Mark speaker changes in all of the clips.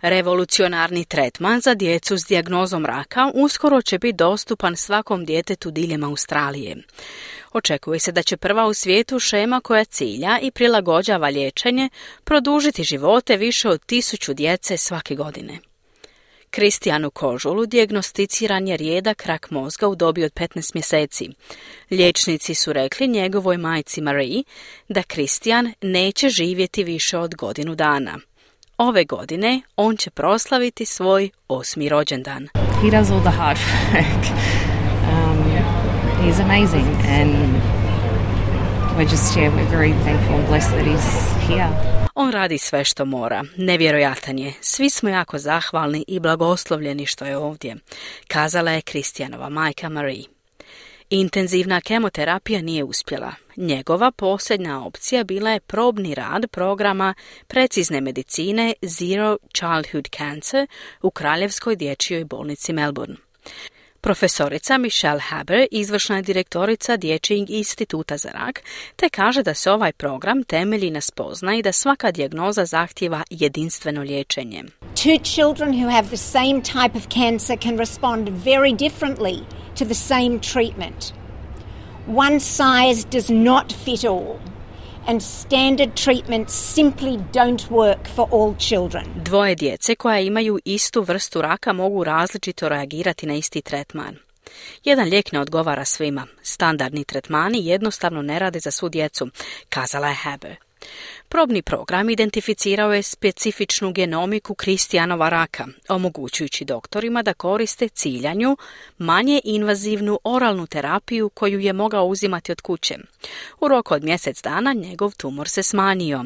Speaker 1: Revolucionarni tretman za djecu s dijagnozom raka uskoro će biti dostupan svakom djetetu diljem Australije. Očekuje se da će prva u svijetu šema koja cilja i prilagođava liječenje produžiti živote više od tisuću djece svake godine. Kristijanu Kožulu dijagnosticiran je rijedak rak mozga u dobi od 15 mjeseci. Liječnici su rekli njegovoj majci Marie da Kristijan neće živjeti više od godinu dana. Ove godine on će proslaviti svoj osmi rođendan.
Speaker 2: He does all the hard work. Um, he's amazing and we're just, yeah, we're very thankful and blessed that he's here.
Speaker 1: On radi sve što mora. Nevjerojatan je. Svi smo jako zahvalni i blagoslovljeni što je ovdje, kazala je Kristijanova majka Marie. Intenzivna kemoterapija nije uspjela. Njegova posljednja opcija bila je probni rad programa precizne medicine Zero Childhood Cancer u Kraljevskoj dječjoj bolnici Melbourne. Profesorica Michelle Haber izvršna je direktorica Dječjeg instituta za rak, te kaže da se ovaj program temelji na spoznaji da svaka dijagnoza zahtjeva jedinstveno liječenje.
Speaker 3: Two children who have the same type of cancer can respond very differently to the same treatment. One size does not fit all and standard treatments simply don't work for all children.
Speaker 1: Dvoje djece koja imaju istu vrstu raka mogu različito reagirati na isti tretman. Jedan lijek ne odgovara svima. Standardni tretmani jednostavno ne rade za svu djecu, kazala je Haber. Probni program identificirao je specifičnu genomiku Kristijanova raka, omogućujući doktorima da koriste ciljanju manje invazivnu oralnu terapiju koju je mogao uzimati od kuće. U roku od mjesec dana njegov tumor se smanjio.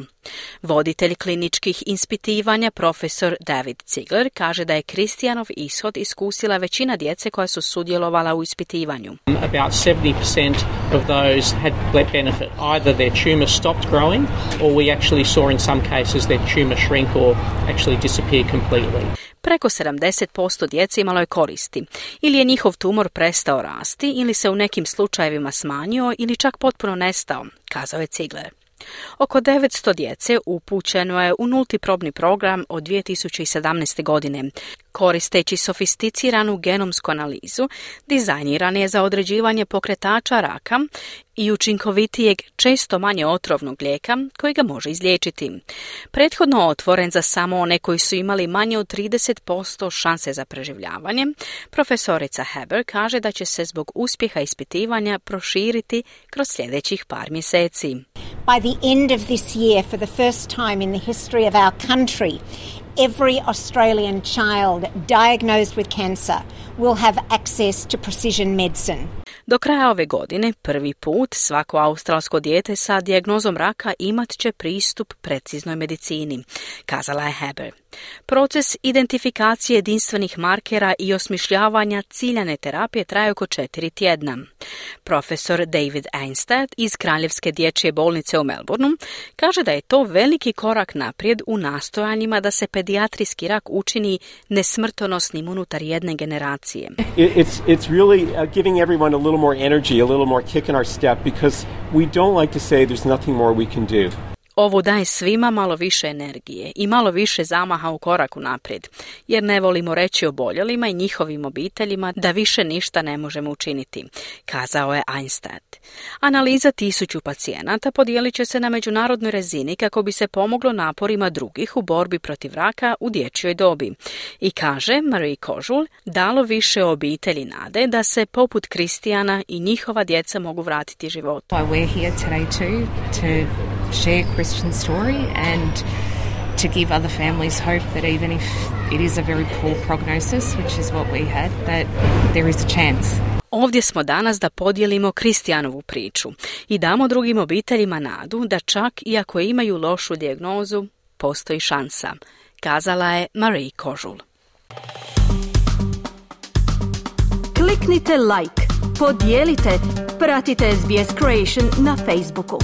Speaker 1: Voditelj kliničkih ispitivanja profesor David Ziegler kaže da je Kristijanov ishod iskusila većina djece koja su sudjelovala u ispitivanju.
Speaker 4: About 70% of those had benefit. Either their tumor stopped growing or we actually saw in some cases their tumor shrink or actually disappear completely.
Speaker 1: Preko 70% djece imalo je koristi. Ili je njihov tumor prestao rasti ili se u nekim slučajevima smanjio ili čak potpuno nestao, kazao je Ziegler. Oko 900 djece upućeno je u nulti probni program od 2017. godine. Koristeći sofisticiranu genomsku analizu, dizajniran je za određivanje pokretača raka i učinkovitijeg, često manje otrovnog lijeka koji ga može izliječiti. Prethodno otvoren za samo one koji su imali manje od 30% šanse za preživljavanje, profesorica Heber kaže da će se zbog uspjeha ispitivanja proširiti kroz sljedećih par mjeseci.
Speaker 3: By the end of this year, for the first time in the history of our country, every Australian child diagnosed with cancer will have access to precision medicine.
Speaker 1: Do kraja ove godine prvi put svako australsko dijete sa dijagnozom raka imat će pristup preciznoj medicini, kazala je Heber. Proces identifikacije jedinstvenih markera i osmišljavanja ciljane terapije traje oko četiri tjedna. Profesor David Einstein iz Kraljevske dječje bolnice u Melbourneu kaže da je to veliki korak naprijed u nastojanjima da se pedijatrijski rak učini nesmrtonosnim unutar jedne generacije.
Speaker 5: It's, it's really uh, giving everyone a little more energy, a little more kick in our step because we don't like to say there's nothing more we can do.
Speaker 1: Ovo daje svima malo više energije i malo više zamaha u koraku naprijed, jer ne volimo reći oboljelima i njihovim obiteljima da više ništa ne možemo učiniti, kazao je Einstein. Analiza tisuću pacijenata podijelit će se na međunarodnoj razini kako bi se pomoglo naporima drugih u borbi protiv raka u dječjoj dobi. I kaže Marie Kožul, dalo više obitelji nade da se poput Kristijana i njihova djeca mogu vratiti životu.
Speaker 2: We're here today too to share Christian story and to give other families hope that even if it is a very poor prognosis, which is what we had, that there is a chance.
Speaker 1: Ovdje smo danas da podijelimo Kristijanovu priču i damo drugim obiteljima nadu da čak i ako imaju lošu dijagnozu, postoji šansa, kazala je Marie Kožul. Kliknite like, podijelite, pratite SBS Creation na Facebooku.